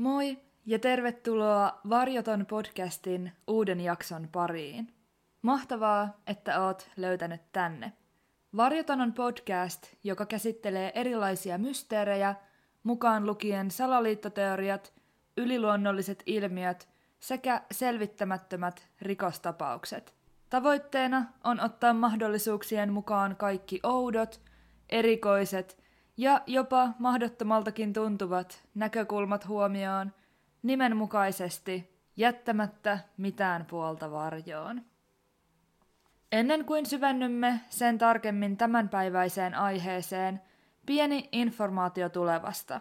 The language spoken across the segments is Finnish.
Moi ja tervetuloa Varjoton podcastin uuden jakson pariin. Mahtavaa, että oot löytänyt tänne. Varjoton on podcast, joka käsittelee erilaisia mysteerejä, mukaan lukien salaliittoteoriat, yliluonnolliset ilmiöt sekä selvittämättömät rikostapaukset. Tavoitteena on ottaa mahdollisuuksien mukaan kaikki oudot, erikoiset ja jopa mahdottomaltakin tuntuvat näkökulmat huomioon nimenmukaisesti jättämättä mitään puolta varjoon. Ennen kuin syvennymme sen tarkemmin tämänpäiväiseen aiheeseen, pieni informaatio tulevasta.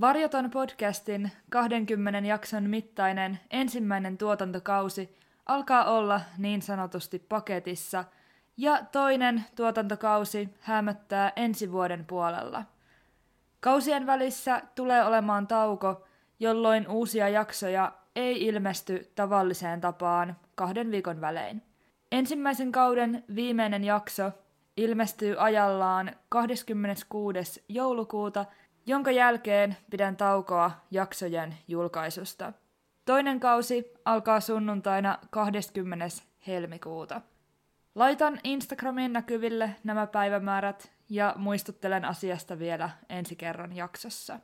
Varjoton podcastin 20 jakson mittainen ensimmäinen tuotantokausi alkaa olla niin sanotusti paketissa – ja toinen tuotantokausi hämöttää ensi vuoden puolella. Kausien välissä tulee olemaan tauko, jolloin uusia jaksoja ei ilmesty tavalliseen tapaan kahden viikon välein. Ensimmäisen kauden viimeinen jakso ilmestyy ajallaan 26. joulukuuta, jonka jälkeen pidän taukoa jaksojen julkaisusta. Toinen kausi alkaa sunnuntaina 20. helmikuuta. Laitan Instagramiin näkyville nämä päivämäärät ja muistuttelen asiasta vielä ensi kerran jaksossa.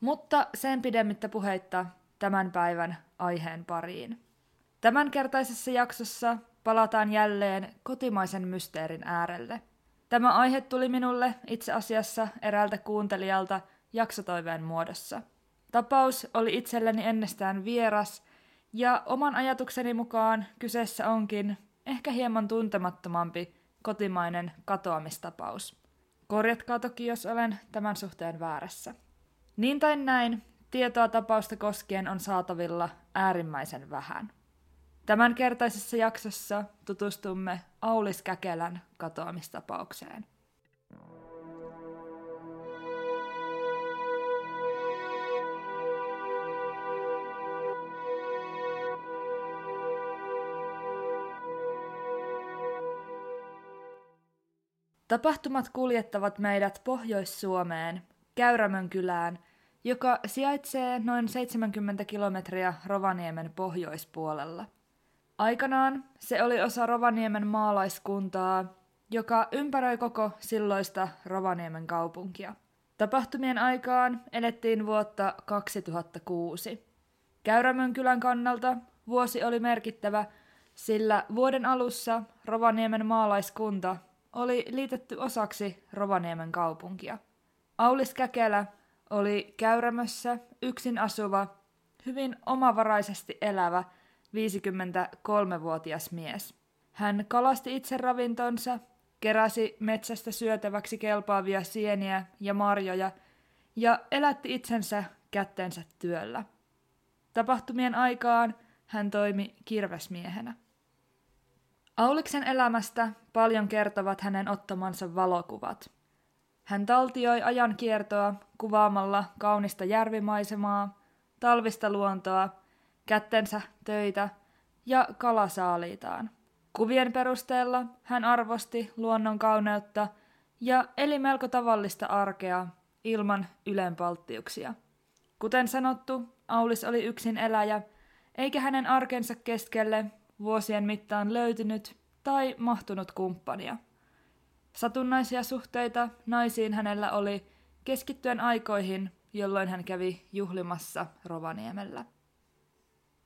Mutta sen pidemmittä puheitta tämän päivän aiheen pariin. Tämänkertaisessa jaksossa palataan jälleen kotimaisen mysteerin äärelle. Tämä aihe tuli minulle itse asiassa eräältä kuuntelijalta jaksotoiveen muodossa. Tapaus oli itselleni ennestään vieras, ja oman ajatukseni mukaan kyseessä onkin ehkä hieman tuntemattomampi kotimainen katoamistapaus. Korjatkaa toki, jos olen tämän suhteen väärässä. Niin tai näin, tietoa tapausta koskien on saatavilla äärimmäisen vähän. Tämänkertaisessa jaksossa tutustumme Aulis Käkelän katoamistapaukseen. Tapahtumat kuljettavat meidät Pohjois-Suomeen, Käyrämön kylään, joka sijaitsee noin 70 kilometriä Rovaniemen pohjoispuolella. Aikanaan se oli osa Rovaniemen maalaiskuntaa, joka ympäröi koko silloista Rovaniemen kaupunkia. Tapahtumien aikaan elettiin vuotta 2006. Käyrämön kylän kannalta vuosi oli merkittävä, sillä vuoden alussa Rovaniemen maalaiskunta oli liitetty osaksi Rovaniemen kaupunkia. Aulis Käkelä oli Käyrämössä yksin asuva, hyvin omavaraisesti elävä 53-vuotias mies. Hän kalasti itse ravintonsa, keräsi metsästä syötäväksi kelpaavia sieniä ja marjoja ja elätti itsensä kättensä työllä. Tapahtumien aikaan hän toimi kirvesmiehenä. Auliksen elämästä paljon kertovat hänen ottamansa valokuvat. Hän taltioi ajan kiertoa kuvaamalla kaunista järvimaisemaa, talvista luontoa, kättensä töitä ja kalasaaliitaan. Kuvien perusteella hän arvosti luonnon kauneutta ja eli melko tavallista arkea ilman ylenpalttiuksia. Kuten sanottu, Aulis oli yksin eläjä, eikä hänen arkensa keskelle vuosien mittaan löytynyt tai mahtunut kumppania. Satunnaisia suhteita naisiin hänellä oli keskittyen aikoihin, jolloin hän kävi juhlimassa Rovaniemellä.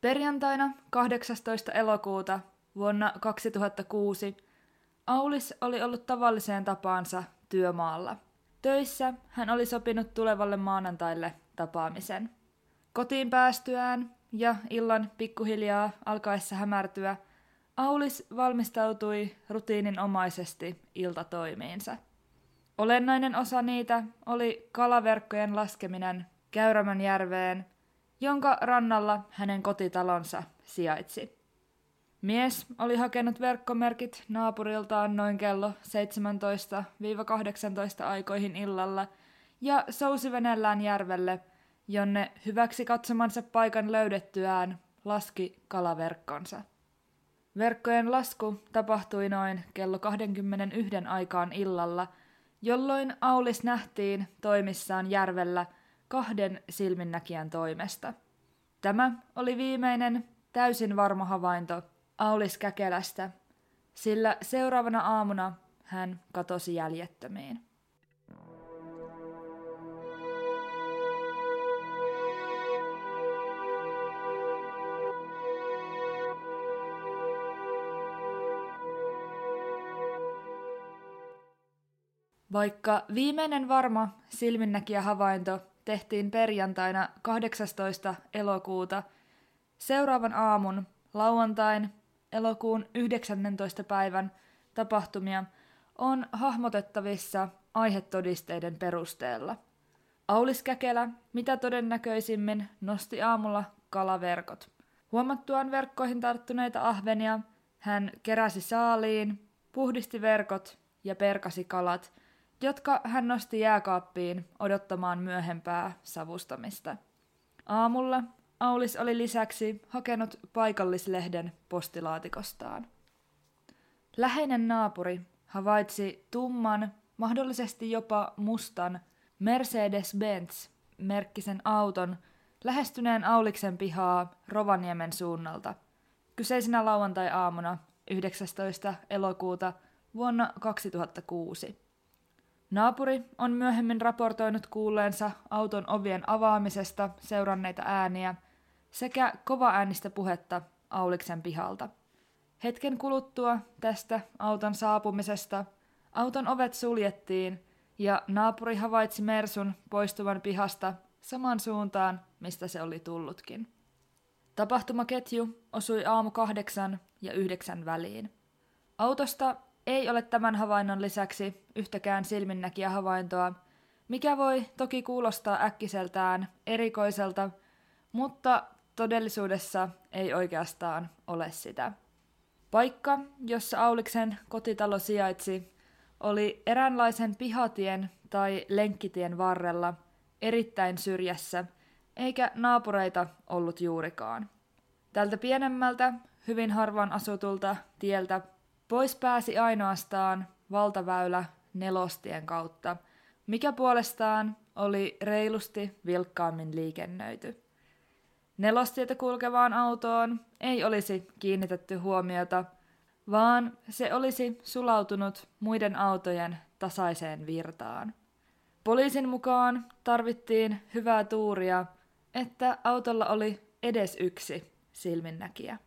Perjantaina 18. elokuuta vuonna 2006 Aulis oli ollut tavalliseen tapaansa työmaalla. Töissä hän oli sopinut tulevalle maanantaille tapaamisen. Kotiin päästyään ja illan pikkuhiljaa alkaessa hämärtyä, Aulis valmistautui rutiininomaisesti iltatoimiinsa. Olennainen osa niitä oli kalaverkkojen laskeminen Käyrämön järveen, jonka rannalla hänen kotitalonsa sijaitsi. Mies oli hakenut verkkomerkit naapuriltaan noin kello 17-18 aikoihin illalla ja sousi venellään järvelle – jonne hyväksi katsomansa paikan löydettyään laski kalaverkkonsa. Verkkojen lasku tapahtui noin kello 21 aikaan illalla, jolloin Aulis nähtiin toimissaan järvellä kahden silminnäkijän toimesta. Tämä oli viimeinen täysin varma havainto Aulis Käkelästä, sillä seuraavana aamuna hän katosi jäljettömiin. Vaikka viimeinen varma silminnäkijä havainto tehtiin perjantaina 18. elokuuta, seuraavan aamun, lauantain, elokuun 19. päivän tapahtumia on hahmotettavissa aihetodisteiden perusteella. Aulis Käkelä mitä todennäköisimmin nosti aamulla kalaverkot. Huomattuaan verkkoihin tarttuneita ahvenia, hän keräsi saaliin, puhdisti verkot ja perkasi kalat – jotka hän nosti jääkaappiin odottamaan myöhempää savustamista. Aamulla Aulis oli lisäksi hakenut paikallislehden postilaatikostaan. Läheinen naapuri havaitsi tumman, mahdollisesti jopa mustan Mercedes-Benz merkkisen auton lähestyneen Auliksen pihaa Rovaniemen suunnalta kyseisenä lauantai-aamuna 19. elokuuta vuonna 2006. Naapuri on myöhemmin raportoinut kuulleensa auton ovien avaamisesta seuranneita ääniä sekä kova-äänistä puhetta Auliksen pihalta. Hetken kuluttua tästä auton saapumisesta auton ovet suljettiin ja naapuri havaitsi Mersun poistuvan pihasta saman suuntaan, mistä se oli tullutkin. Tapahtumaketju osui aamu kahdeksan ja yhdeksän väliin. Autosta ei ole tämän havainnon lisäksi yhtäkään silminnäkiä havaintoa, mikä voi toki kuulostaa äkkiseltään erikoiselta, mutta todellisuudessa ei oikeastaan ole sitä. Paikka, jossa Auliksen kotitalo sijaitsi, oli eräänlaisen pihatien tai lenkkitien varrella erittäin syrjässä, eikä naapureita ollut juurikaan. Tältä pienemmältä, hyvin harvaan asutulta tieltä Pois pääsi ainoastaan valtaväylä nelostien kautta, mikä puolestaan oli reilusti vilkkaammin liikennöity. Nelostietä kulkevaan autoon ei olisi kiinnitetty huomiota, vaan se olisi sulautunut muiden autojen tasaiseen virtaan. Poliisin mukaan tarvittiin hyvää tuuria, että autolla oli edes yksi silminnäkijä.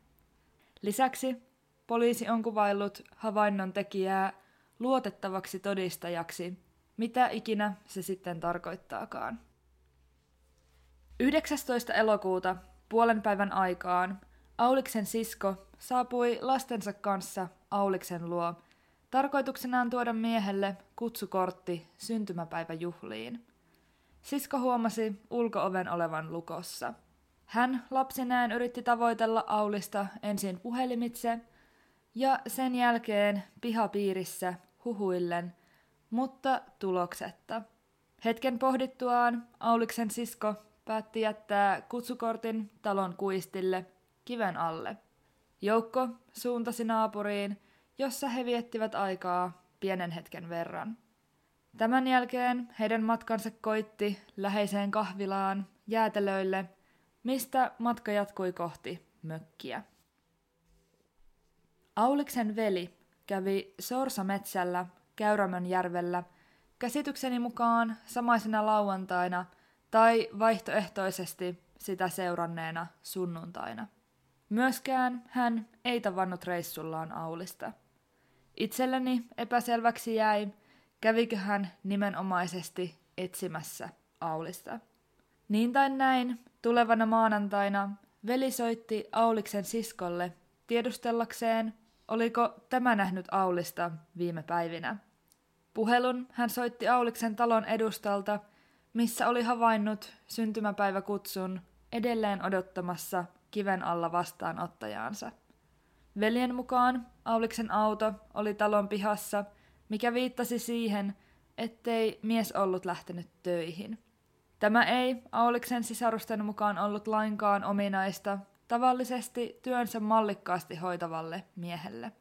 Lisäksi Poliisi on kuvaillut havainnon tekijää luotettavaksi todistajaksi, mitä ikinä se sitten tarkoittaakaan. 19. elokuuta puolen päivän aikaan Auliksen sisko saapui lastensa kanssa Auliksen luo, tarkoituksenaan tuoda miehelle kutsukortti syntymäpäiväjuhliin. Sisko huomasi ulkooven olevan lukossa. Hän lapsinään yritti tavoitella Aulista ensin puhelimitse – ja sen jälkeen pihapiirissä huhuillen, mutta tuloksetta. Hetken pohdittuaan Auliksen sisko päätti jättää kutsukortin talon kuistille kiven alle. Joukko suuntasi naapuriin, jossa he viettivät aikaa pienen hetken verran. Tämän jälkeen heidän matkansa koitti läheiseen kahvilaan jäätelöille, mistä matka jatkui kohti mökkiä. Auliksen veli kävi Sorsametsällä Käyrämönjärvellä käsitykseni mukaan samaisena lauantaina tai vaihtoehtoisesti sitä seuranneena sunnuntaina. Myöskään hän ei tavannut reissullaan Aulista. Itselleni epäselväksi jäi, kävikö hän nimenomaisesti etsimässä Aulista. Niin tai näin, tulevana maanantaina veli soitti Auliksen siskolle tiedustellakseen, Oliko tämä nähnyt Aulista viime päivinä? Puhelun hän soitti Auliksen talon edustalta, missä oli havainnut syntymäpäiväkutsun edelleen odottamassa kiven alla vastaanottajaansa. Veljen mukaan Auliksen auto oli talon pihassa, mikä viittasi siihen, ettei mies ollut lähtenyt töihin. Tämä ei Auliksen sisarusten mukaan ollut lainkaan ominaista tavallisesti työnsä mallikkaasti hoitavalle miehelle.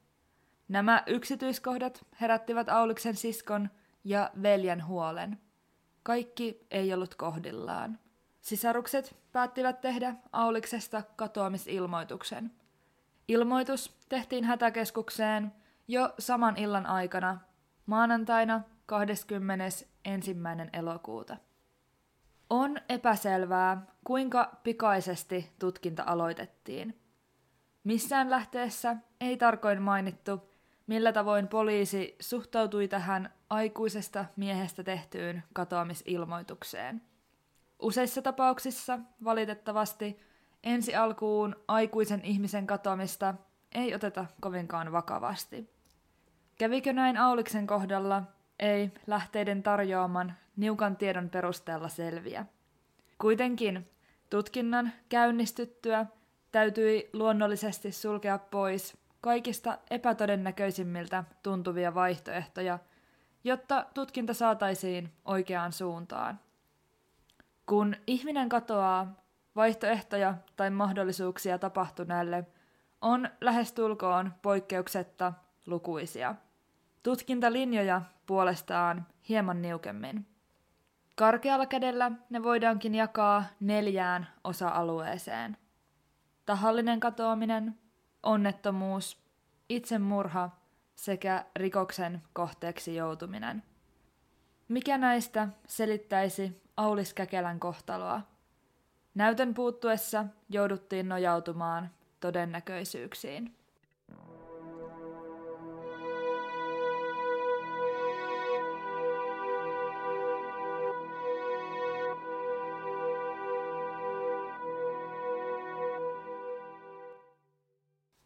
Nämä yksityiskohdat herättivät Auliksen siskon ja veljen huolen. kaikki ei ollut kohdillaan. Sisarukset päättivät tehdä Auliksesta katoamisilmoituksen. Ilmoitus tehtiin hätäkeskukseen jo saman illan aikana, maanantaina 21. elokuuta. On epäselvää, kuinka pikaisesti tutkinta aloitettiin. Missään lähteessä ei tarkoin mainittu, millä tavoin poliisi suhtautui tähän aikuisesta miehestä tehtyyn katoamisilmoitukseen. Useissa tapauksissa valitettavasti ensi alkuun aikuisen ihmisen katoamista ei oteta kovinkaan vakavasti. Kävikö näin Auliksen kohdalla, ei lähteiden tarjoaman niukan tiedon perusteella selviä. Kuitenkin tutkinnan käynnistyttyä täytyi luonnollisesti sulkea pois kaikista epätodennäköisimmiltä tuntuvia vaihtoehtoja, jotta tutkinta saataisiin oikeaan suuntaan. Kun ihminen katoaa, vaihtoehtoja tai mahdollisuuksia tapahtuneelle on lähestulkoon poikkeuksetta lukuisia. Tutkintalinjoja puolestaan hieman niukemmin. Karkealla kädellä ne voidaankin jakaa neljään osa-alueeseen. Tahallinen katoaminen, onnettomuus, itsemurha sekä rikoksen kohteeksi joutuminen. Mikä näistä selittäisi Aulis Käkelän kohtaloa? Näytön puuttuessa jouduttiin nojautumaan todennäköisyyksiin.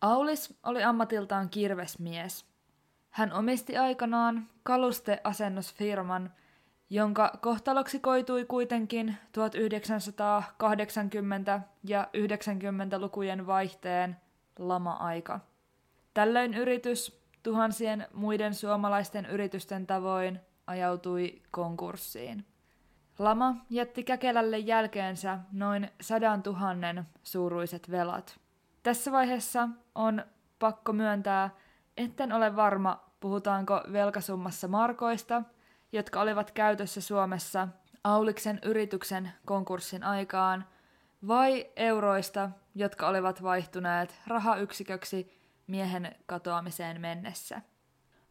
Aulis oli ammatiltaan kirvesmies. Hän omisti aikanaan kalusteasennusfirman, jonka kohtaloksi koitui kuitenkin 1980- ja 90-lukujen vaihteen lama-aika. Tällöin yritys tuhansien muiden suomalaisten yritysten tavoin ajautui konkurssiin. Lama jätti Käkelälle jälkeensä noin sadan tuhannen suuruiset velat. Tässä vaiheessa on pakko myöntää, etten ole varma, puhutaanko velkasummassa markoista, jotka olivat käytössä Suomessa Auliksen yrityksen konkurssin aikaan, vai euroista, jotka olivat vaihtuneet rahayksiköksi miehen katoamiseen mennessä.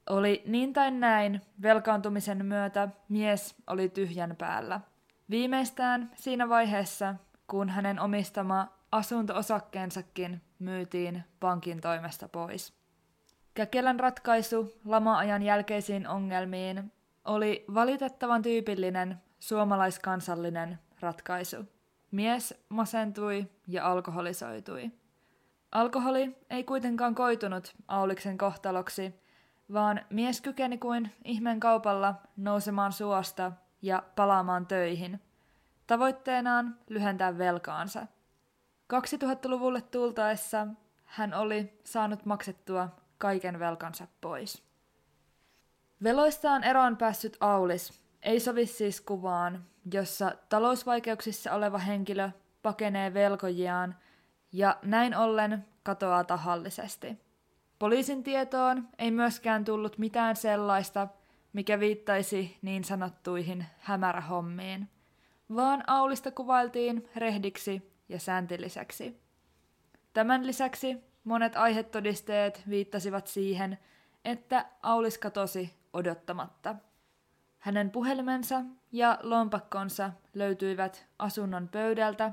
Oli niin tai näin, velkaantumisen myötä mies oli tyhjän päällä. Viimeistään siinä vaiheessa, kun hänen omistama asunto-osakkeensakin myytiin pankin toimesta pois. Käkelän ratkaisu lama-ajan jälkeisiin ongelmiin oli valitettavan tyypillinen suomalaiskansallinen ratkaisu. Mies masentui ja alkoholisoitui. Alkoholi ei kuitenkaan koitunut Auliksen kohtaloksi, vaan mies kykeni kuin ihmen kaupalla nousemaan suosta ja palaamaan töihin, tavoitteenaan lyhentää velkaansa – 2000-luvulle tultaessa hän oli saanut maksettua kaiken velkansa pois. Veloistaan eroon päässyt Aulis ei sovi siis kuvaan, jossa talousvaikeuksissa oleva henkilö pakenee velkojiaan ja näin ollen katoaa tahallisesti. Poliisin tietoon ei myöskään tullut mitään sellaista, mikä viittaisi niin sanottuihin hämärähommiin, vaan Aulista kuvailtiin rehdiksi ja sääntilliseksi. Tämän lisäksi monet aihetodisteet viittasivat siihen, että Aulis katosi odottamatta. Hänen puhelimensa ja lompakkonsa löytyivät asunnon pöydältä.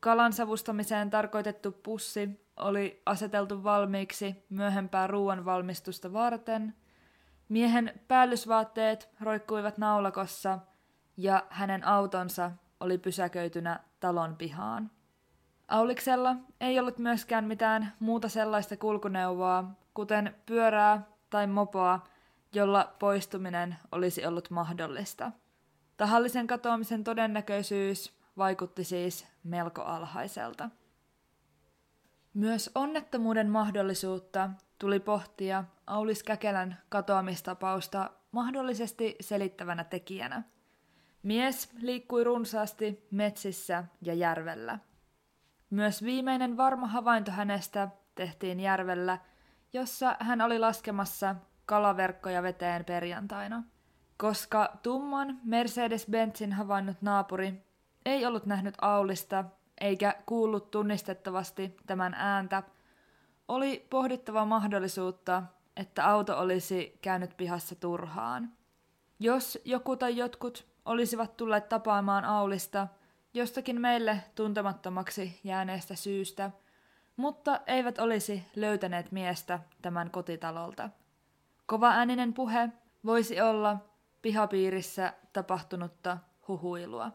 Kalan savustamiseen tarkoitettu pussi oli aseteltu valmiiksi myöhempää ruoan valmistusta varten. Miehen päällysvaatteet roikkuivat naulakossa ja hänen autonsa oli pysäköitynä talon pihaan. Auliksella ei ollut myöskään mitään muuta sellaista kulkuneuvoa, kuten pyörää tai mopoa, jolla poistuminen olisi ollut mahdollista. Tahallisen katoamisen todennäköisyys vaikutti siis melko alhaiselta. Myös onnettomuuden mahdollisuutta tuli pohtia Aulis Käkelän katoamistapausta mahdollisesti selittävänä tekijänä. Mies liikkui runsaasti metsissä ja järvellä – myös viimeinen varma havainto hänestä tehtiin järvellä, jossa hän oli laskemassa kalaverkkoja veteen perjantaina. koska tumman Mercedes-Benzin havainnut naapuri ei ollut nähnyt Aulista eikä kuullut tunnistettavasti tämän ääntä, oli pohdittava mahdollisuutta, että auto olisi käynyt pihassa turhaan. Jos joku tai jotkut olisivat tulleet tapaamaan Aulista jostakin meille tuntemattomaksi jääneestä syystä, mutta eivät olisi löytäneet miestä tämän kotitalolta. Kova ääninen puhe voisi olla pihapiirissä tapahtunutta huhuilua.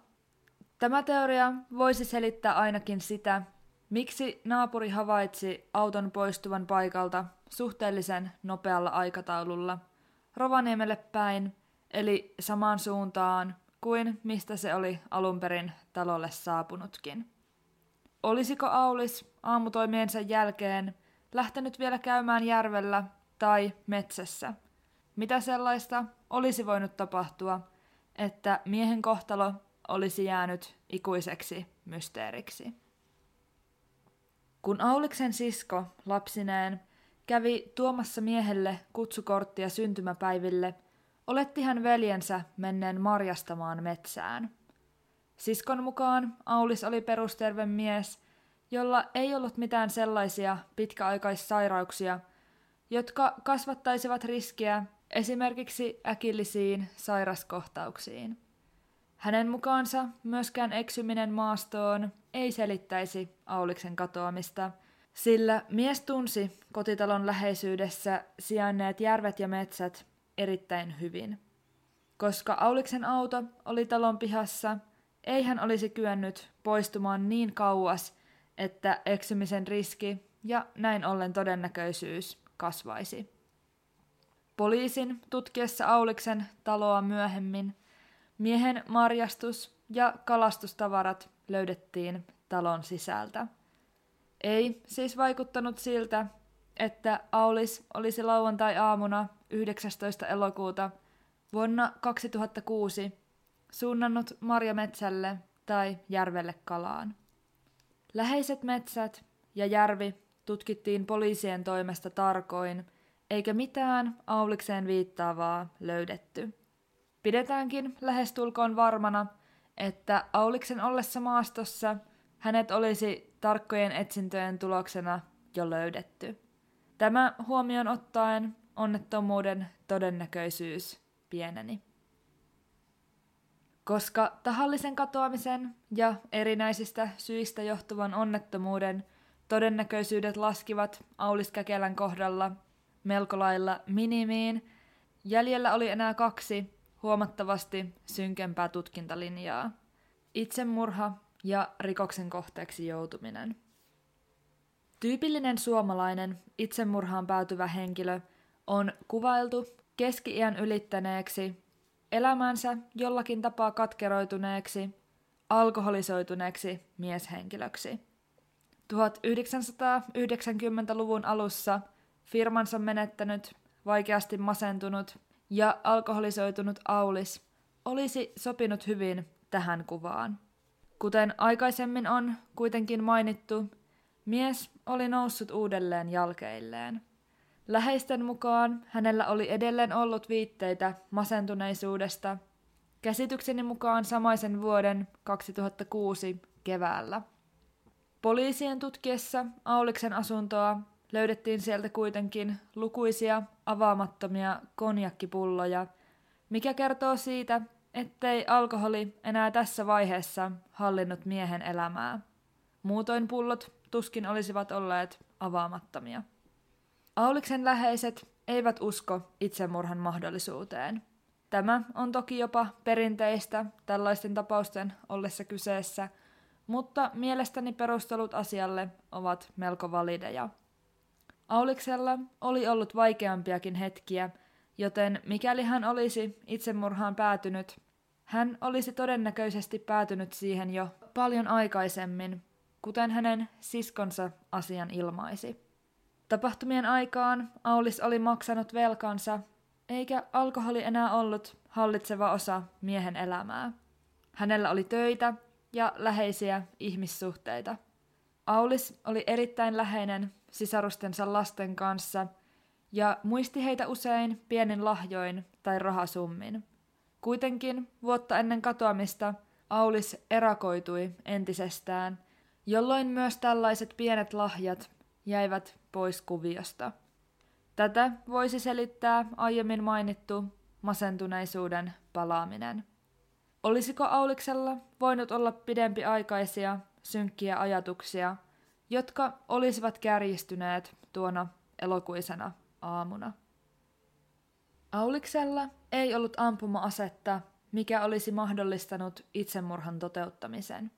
Tämä teoria voisi selittää ainakin sitä, miksi naapuri havaitsi auton poistuvan paikalta suhteellisen nopealla aikataululla Rovaniemelle päin, eli samaan suuntaan kuin mistä se oli alun perin talolle saapunutkin. Olisiko Aulis aamutoimiensa jälkeen lähtenyt vielä käymään järvellä tai metsässä? Mitä sellaista olisi voinut tapahtua, että miehen kohtalo olisi jäänyt ikuiseksi mysteeriksi? Kun Auliksen sisko lapsineen kävi tuomassa miehelle kutsukorttia syntymäpäiville, oletti hän veljensä menneen marjastamaan metsään. Siskon mukaan Aulis oli perusterve mies, jolla ei ollut mitään sellaisia pitkäaikaissairauksia, jotka kasvattaisivat riskiä esimerkiksi äkillisiin sairaskohtauksiin. Hänen mukaansa myöskään eksyminen maastoon ei selittäisi Auliksen katoamista, sillä mies tunsi kotitalon läheisyydessä sijainneet järvet ja metsät erittäin hyvin. Koska Auliksen auto oli talon pihassa, ei hän olisi kyennyt poistumaan niin kauas, että eksymisen riski ja näin ollen todennäköisyys kasvaisi. Poliisin tutkiessa Auliksen taloa myöhemmin miehen marjastus ja kalastustavarat löydettiin talon sisältä. Ei siis vaikuttanut siltä, että Aulis olisi lauantai-aamuna 19. elokuuta vuonna 2006 suunnannut marjametsälle tai järvelle kalaan. Läheiset metsät ja järvi tutkittiin poliisien toimesta tarkoin, eikä mitään Aulikseen viittaavaa löydetty. Pidetäänkin lähestulkoon varmana, että Auliksen ollessa maastossa hänet olisi tarkkojen etsintöjen tuloksena jo löydetty. Tämä huomioon ottaen onnettomuuden todennäköisyys pieneni. Koska tahallisen katoamisen ja erinäisistä syistä johtuvan onnettomuuden todennäköisyydet laskivat Auliskäkelän kohdalla melko lailla minimiin, jäljellä oli enää kaksi huomattavasti synkempää tutkintalinjaa. Itsemurha ja rikoksen kohteeksi joutuminen. Tyypillinen suomalainen itsemurhaan päätyvä henkilö on kuvailtu keski-iän ylittäneeksi, elämänsä jollakin tapaa katkeroituneeksi, alkoholisoituneeksi mieshenkilöksi. 1990-luvun alussa firmansa menettänyt, vaikeasti masentunut ja alkoholisoitunut Aulis olisi sopinut hyvin tähän kuvaan. Kuten aikaisemmin on kuitenkin mainittu, mies oli noussut uudelleen jalkeilleen. Läheisten mukaan hänellä oli edelleen ollut viitteitä masentuneisuudesta, käsitykseni mukaan samaisen vuoden 2006 keväällä. Poliisien tutkiessa Auliksen asuntoa löydettiin sieltä kuitenkin lukuisia avaamattomia konjakkipulloja, mikä kertoo siitä, ettei alkoholi enää tässä vaiheessa hallinnut miehen elämää. Muutoin pullot tuskin olisivat olleet avaamattomia. Auliksen läheiset eivät usko itsemurhan mahdollisuuteen. Tämä on toki jopa perinteistä tällaisten tapausten ollessa kyseessä, mutta mielestäni perustelut asialle ovat melko valideja. Auliksella oli ollut vaikeampiakin hetkiä, joten mikäli hän olisi itsemurhaan päätynyt, hän olisi todennäköisesti päätynyt siihen jo paljon aikaisemmin, kuten hänen siskonsa asian ilmaisi. Tapahtumien aikaan Aulis oli maksanut velkansa, eikä alkoholi enää ollut hallitseva osa miehen elämää. Hänellä oli töitä ja läheisiä ihmissuhteita. Aulis oli erittäin läheinen sisarustensa lasten kanssa ja muisti heitä usein pienin lahjoin tai rahasummin. Kuitenkin vuotta ennen katoamista Aulis erakoitui entisestään, jolloin myös tällaiset pienet lahjat jäivät pois kuviosta. Tätä voisi selittää aiemmin mainittu masentuneisuuden palaaminen. Olisiko Auliksella voinut olla pidempiaikaisia, synkkiä ajatuksia, jotka olisivat kärjistyneet tuona elokuisena aamuna? Auliksella ei ollut ampuma-asetta, mikä olisi mahdollistanut itsemurhan toteuttamisen.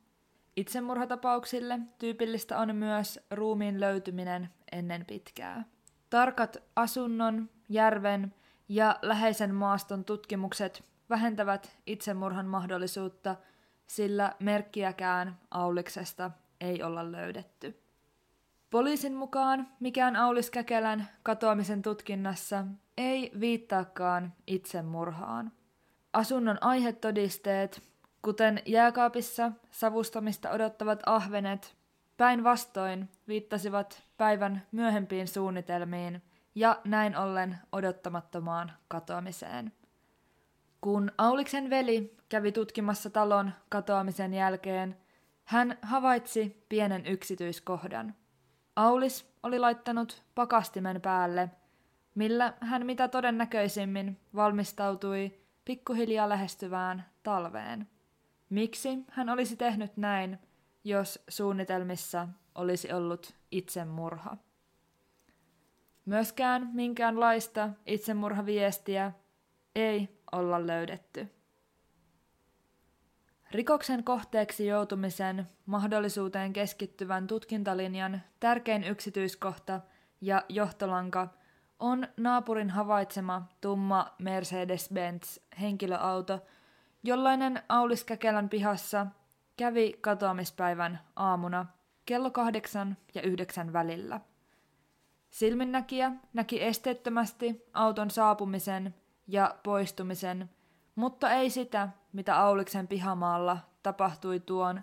Itsemurhatapauksille tyypillistä on myös ruumiin löytyminen ennen pitkää. Tarkat asunnon, järven ja läheisen maaston tutkimukset vähentävät itsemurhan mahdollisuutta, sillä merkkiäkään Auliksesta ei olla löydetty. Poliisin mukaan mikään Aulis Käkelän katoamisen tutkinnassa ei viittaakaan itsemurhaan. Asunnon aihetodisteet, kuten jääkaapissa savustamista odottavat ahvenet, päinvastoin viittasivat päivän myöhempiin suunnitelmiin ja näin ollen odottamattomaan katoamiseen. Kun Auliksen veli kävi tutkimassa talon katoamisen jälkeen, hän havaitsi pienen yksityiskohdan. Aulis oli laittanut pakastimen päälle, millä hän mitä todennäköisimmin valmistautui pikkuhiljaa lähestyvään talveen. Miksi hän olisi tehnyt näin, jos suunnitelmissa olisi ollut itsemurha? Myöskään minkäänlaista itsemurhaviestiä ei olla löydetty. Rikoksen kohteeksi joutumisen mahdollisuuteen keskittyvän tutkintalinjan tärkein yksityiskohta ja johtolanka on naapurin havaitsema tumma Mercedes-Benz henkilöauto, jollainen Aulis Käkelän pihassa kävi katoamispäivän aamuna kello kahdeksan ja yhdeksän välillä. Silminnäkijä näki esteettömästi auton saapumisen ja poistumisen, mutta ei sitä, mitä Auliksen pihamaalla tapahtui tuon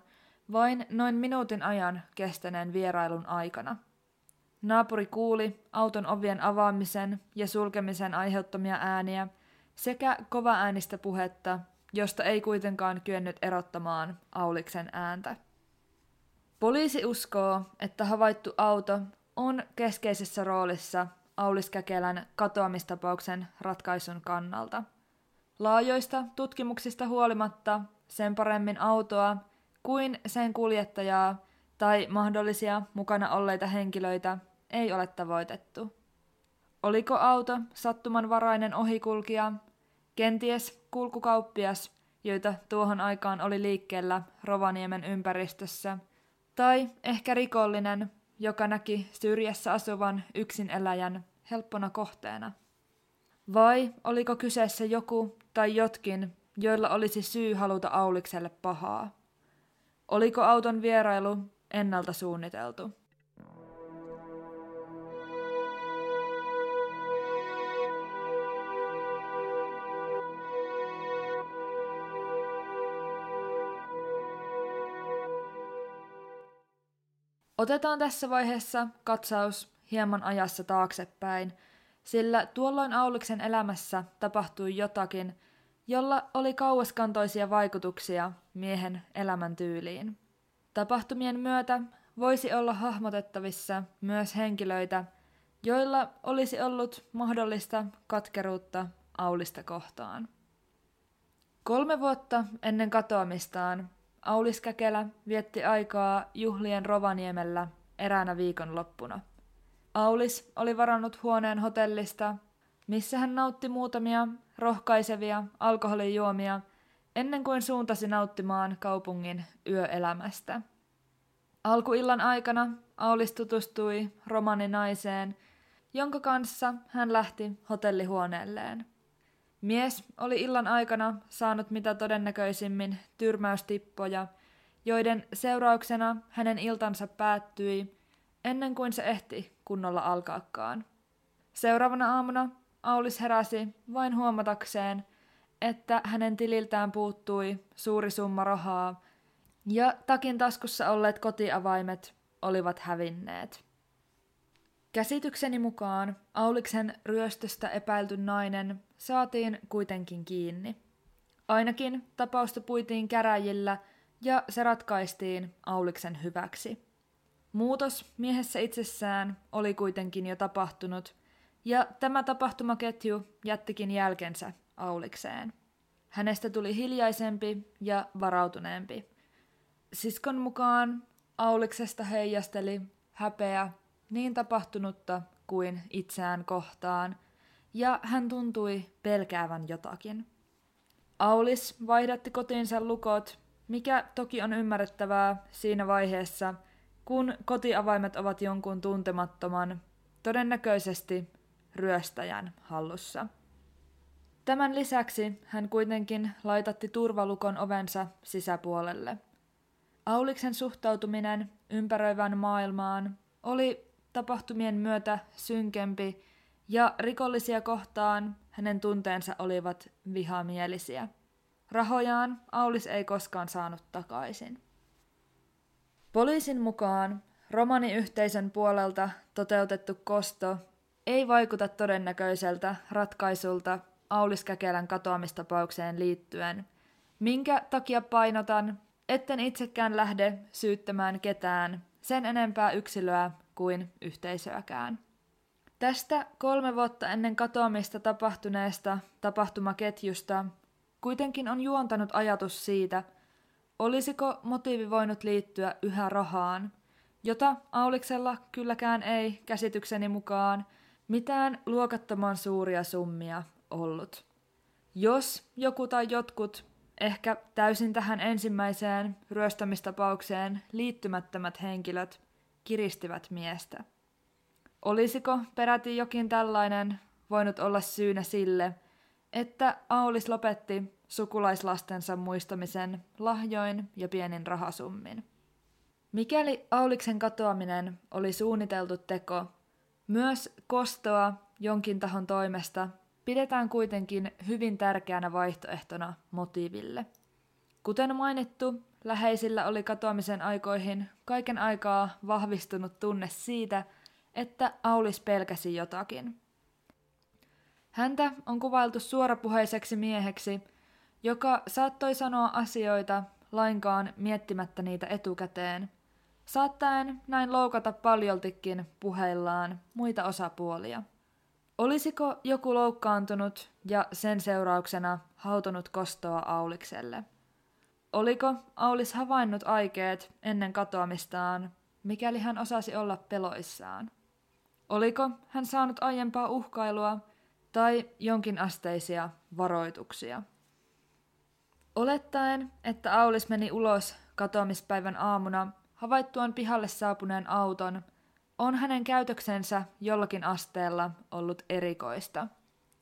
vain noin minuutin ajan kestäneen vierailun aikana. Naapuri kuuli auton ovien avaamisen ja sulkemisen aiheuttamia ääniä sekä kova äänistä puhetta, josta ei kuitenkaan kyennyt erottamaan Auliksen ääntä. Poliisi uskoo, että havaittu auto on keskeisessä roolissa Aulis Käkelän katoamistapauksen ratkaisun kannalta. Laajoista tutkimuksista huolimatta sen paremmin autoa kuin sen kuljettajaa tai mahdollisia mukana olleita henkilöitä ei ole tavoitettu. Oliko auto sattumanvarainen ohikulkija, kenties kulkukauppias, joita tuohon aikaan oli liikkeellä Rovaniemen ympäristössä, tai ehkä rikollinen, joka näki syrjässä asuvan yksin eläjän helppona kohteena. Vai oliko kyseessä joku tai jotkin, joilla olisi syy haluta Aulikselle pahaa? Oliko auton vierailu ennalta suunniteltu? Otetaan tässä vaiheessa katsaus hieman ajassa taaksepäin, sillä tuolloin Auliksen elämässä tapahtui jotakin, jolla oli kauaskantoisia vaikutuksia miehen elämäntyyliin. Tapahtumien myötä voisi olla hahmotettavissa myös henkilöitä, joilla olisi ollut mahdollista katkeruutta Aulista kohtaan. Kolme vuotta ennen katoamistaan Aulis Käkelä vietti aikaa juhlien Rovaniemellä eräänä viikonloppuna. Aulis oli varannut huoneen hotellista, missä hän nautti muutamia rohkaisevia alkoholijuomia ennen kuin suuntasi nauttimaan kaupungin yöelämästä. Alkuillan aikana Aulis tutustui romaninaiseen, jonka kanssa hän lähti hotellihuoneelleen. Mies oli illan aikana saanut mitä todennäköisimmin tyrmäystippoja, joiden seurauksena hänen iltansa päättyi ennen kuin se ehti kunnolla alkaakaan. Seuraavana aamuna Aulis heräsi vain huomatakseen, että hänen tililtään puuttui suuri summa rahaa ja takin taskussa olleet kotiavaimet olivat hävinneet. Käsitykseni mukaan Auliksen ryöstöstä epäilty nainen saatiin kuitenkin kiinni. Ainakin tapausta puitiin käräjillä ja se ratkaistiin Auliksen hyväksi. Muutos miehessä itsessään oli kuitenkin jo tapahtunut, ja tämä tapahtumaketju jättikin jälkensä Aulikseen. Hänestä tuli hiljaisempi ja varautuneempi. Siskon mukaan Auliksesta heijasteli häpeä niin tapahtunutta kuin itseään kohtaan, ja hän tuntui pelkäävän jotakin. Aulis vaihdatti kotiinsa lukot, mikä toki on ymmärrettävää siinä vaiheessa, kun kotiavaimet ovat jonkun tuntemattoman, todennäköisesti ryöstäjän hallussa. Tämän lisäksi hän kuitenkin laitatti turvalukon ovensa sisäpuolelle. Auliksen suhtautuminen ympäröivään maailmaan oli tapahtumien myötä synkempi ja rikollisia kohtaan hänen tunteensa olivat vihamielisiä. Rahojaan Aulis ei koskaan saanut takaisin. Poliisin mukaan romaniyhteisön puolelta toteutettu kosto ei vaikuta todennäköiseltä ratkaisulta Aulis Käkelän katoamistapaukseen liittyen, minkä takia painotan, etten itsekään lähde syyttämään ketään sen enempää yksilöä kuin yhteisöäkään. Tästä kolme vuotta ennen katoamista tapahtuneesta tapahtumaketjusta kuitenkin on juontanut ajatus siitä, olisiko motiivi voinut liittyä yhä rahaan, jota Auliksella kylläkään ei käsitykseni mukaan mitään luokattoman suuria summia ollut. Jos joku tai jotkut, ehkä täysin tähän ensimmäiseen ryöstämistapaukseen liittymättömät henkilöt, kiristivät miestä. Olisiko peräti jokin tällainen voinut olla syynä sille, että Aulis lopetti sukulaislastensa muistamisen lahjoin ja pienin rahasummin. Mikäli Auliksen katoaminen oli suunniteltu teko, myös kostoa jonkin tahon toimesta pidetään kuitenkin hyvin tärkeänä vaihtoehtona motiiville. Kuten mainittu, läheisillä oli katoamisen aikoihin kaiken aikaa vahvistunut tunne siitä, että Aulis pelkäsi jotakin. Häntä on kuvailtu suorapuheiseksi mieheksi, joka saattoi sanoa asioita lainkaan miettimättä niitä etukäteen, saattaen näin loukata paljoltikin puheillaan muita osapuolia. Olisiko joku loukkaantunut ja sen seurauksena hautonut kostoa Aulikselle? Oliko Aulis havainnut aikeet ennen katoamistaan, mikäli hän osasi olla peloissaan? Oliko hän saanut aiempaa uhkailua tai jonkin asteisia varoituksia? Olettaen, että Aulis meni ulos katoamispäivän aamuna havaittuaan pihalle saapuneen auton, on hänen käytöksensä jollakin asteella ollut erikoista.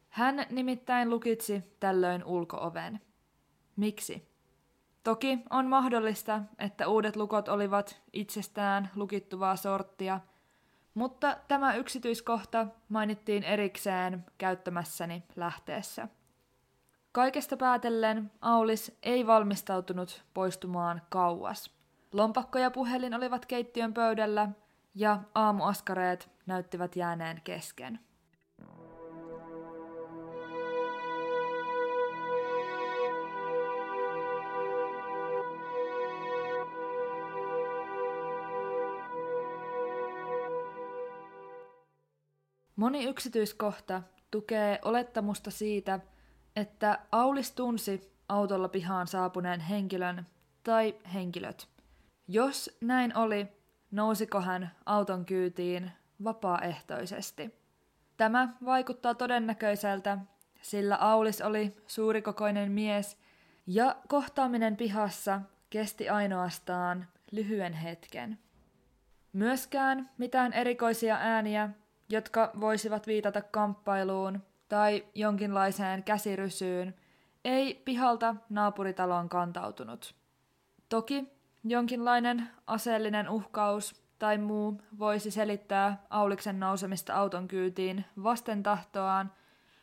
Hän nimittäin lukitsi tällöin ulkooven. Miksi? Toki on mahdollista, että uudet lukot olivat itsestään lukittuvaa sorttia, mutta tämä yksityiskohta mainittiin erikseen käyttämässäni lähteessä. Kaikesta päätellen Aulis ei valmistautunut poistumaan kauas. Lompakko ja puhelin olivat keittiön pöydällä ja aamuaskareet näyttivät jääneen kesken. Moni yksityiskohta tukee olettamusta siitä, että Aulis tunsi autolla pihaan saapuneen henkilön tai henkilöt. Jos näin oli, nousiko hän auton kyytiin vapaaehtoisesti. Tämä vaikuttaa todennäköiseltä, sillä Aulis oli suurikokoinen mies ja kohtaaminen pihassa kesti ainoastaan lyhyen hetken. Myöskään mitään erikoisia ääniä, jotka voisivat viitata kamppailuun tai jonkinlaiseen käsirysyyn, ei pihalta naapuritaloon kantautunut. Toki jonkinlainen aseellinen uhkaus tai muu voisi selittää Auliksen nousemista auton kyytiin vasten tahtoaan,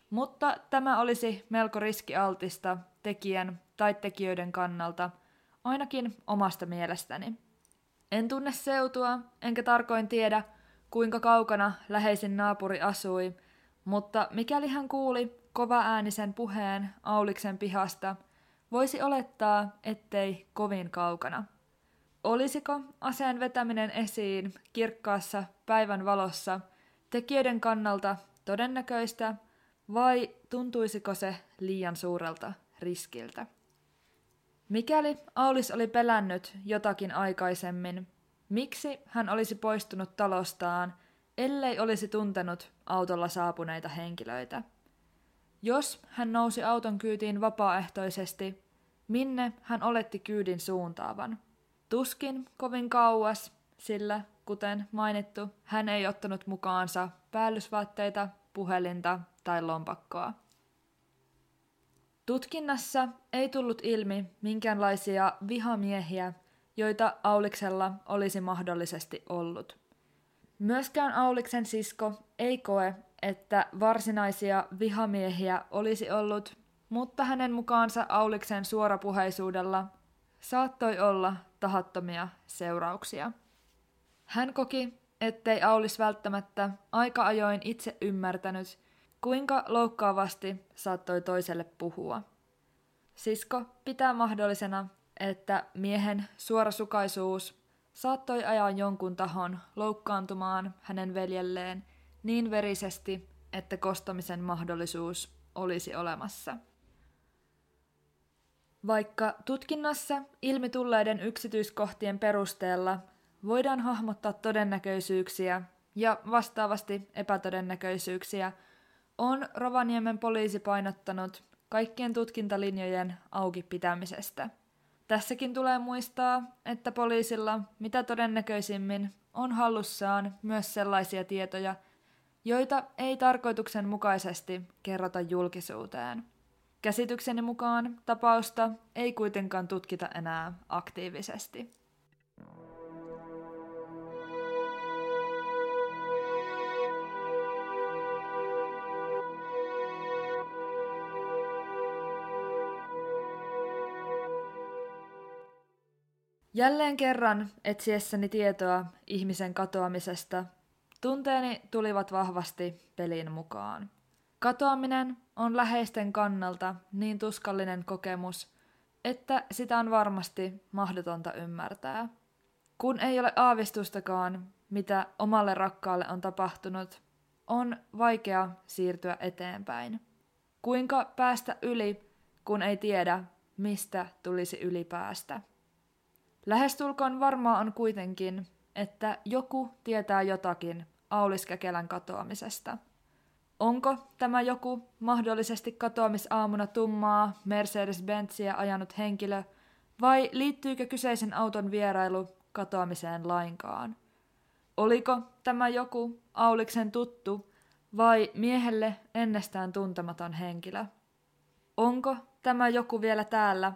mutta tämä olisi melko riskialtista tekijän tai tekijöiden kannalta, ainakin omasta mielestäni. En tunne seutua, enkä tarkoin tiedä, kuinka kaukana läheisin naapuri asui – mutta mikäli hän kuuli kova äänisen puheen Auliksen pihasta, voisi olettaa, ettei kovin kaukana. Olisiko aseen vetäminen esiin kirkkaassa päivän valossa tekijöiden kannalta todennäköistä vai tuntuisiko se liian suurelta riskiltä? Mikäli Aulis oli pelännyt jotakin aikaisemmin, miksi hän olisi poistunut talostaan, ellei olisi tuntenut autolla saapuneita henkilöitä? Jos hän nousi auton kyytiin vapaaehtoisesti, minne hän oletti kyydin suuntaavan? Tuskin kovin kauas, sillä, kuten mainittu, hän ei ottanut mukaansa päällysvaatteita, puhelinta tai lompakkoa. Tutkinnassa ei tullut ilmi minkäänlaisia vihamiehiä, joita Auliksella olisi mahdollisesti ollut. Myöskään Auliksen sisko ei koe, että varsinaisia vihamiehiä olisi ollut, mutta hänen mukaansa Auliksen suorapuheisuudella saattoi olla tahattomia seurauksia. Hän koki, ettei Aulis välttämättä aika ajoin itse ymmärtänyt, kuinka loukkaavasti saattoi toiselle puhua. Sisko pitää mahdollisena, että miehen suorasukaisuus saattoi ajaa jonkun tahon loukkaantumaan hänen veljelleen niin verisesti, että kostamisen mahdollisuus olisi olemassa. Vaikka tutkinnassa ilmi tulleiden yksityiskohtien perusteella voidaan hahmottaa todennäköisyyksiä ja vastaavasti epätodennäköisyyksiä, on Rovaniemen poliisi painottanut kaikkien tutkintalinjojen auki pitämisestä. Tässäkin tulee muistaa, että poliisilla mitä todennäköisimmin on hallussaan myös sellaisia tietoja, joita ei tarkoituksenmukaisesti kerrota julkisuuteen. Käsitykseni mukaan tapausta ei kuitenkaan tutkita enää aktiivisesti. Jälleen kerran etsiessäni tietoa ihmisen katoamisesta, tunteeni tulivat vahvasti peliin mukaan. Katoaminen on läheisten kannalta niin tuskallinen kokemus, että sitä on varmasti mahdotonta ymmärtää. Kun ei ole aavistustakaan, mitä omalle rakkaalle on tapahtunut, on vaikea siirtyä eteenpäin. Kuinka päästä yli, kun ei tiedä, mistä tulisi ylipäästä? Lähestulkoon varmaa on kuitenkin, että joku tietää jotakin Aulis Kekelän katoamisesta. Onko tämä joku mahdollisesti katoamisaamuna tummaa Mercedes-Benziä ajanut henkilö, vai liittyykö kyseisen auton vierailu katoamiseen lainkaan? Oliko tämä joku Auliksen tuttu vai miehelle ennestään tuntematon henkilö? Onko tämä joku vielä täällä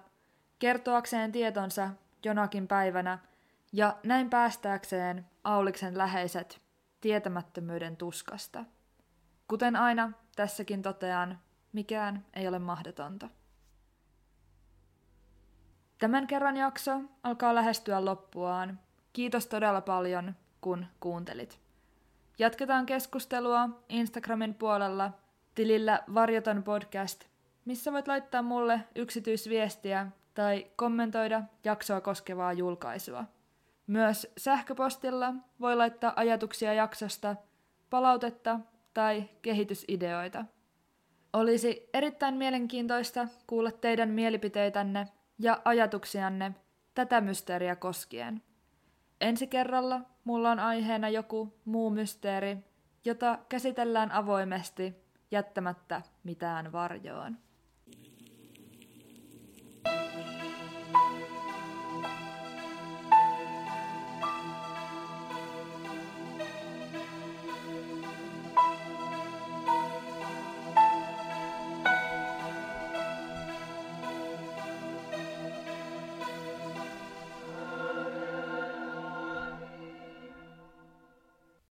kertoakseen tietonsa jonakin päivänä ja näin päästääkseen Auliksen läheiset tietämättömyyden tuskasta. Kuten aina, tässäkin totean, mikään ei ole mahdotonta. Tämän kerran jakso alkaa lähestyä loppuaan. Kiitos todella paljon, kun kuuntelit. Jatketaan keskustelua Instagramin puolella tilillä Varjoton podcast, missä voit laittaa mulle yksityisviestiä tai kommentoida jaksoa koskevaa julkaisua. Myös sähköpostilla voi laittaa ajatuksia jaksosta, palautetta tai kehitysideoita. Olisi erittäin mielenkiintoista kuulla teidän mielipiteitänne ja ajatuksianne tätä mysteeriä koskien. Ensi kerralla mulla on aiheena joku muu mysteeri, jota käsitellään avoimesti jättämättä mitään varjoon.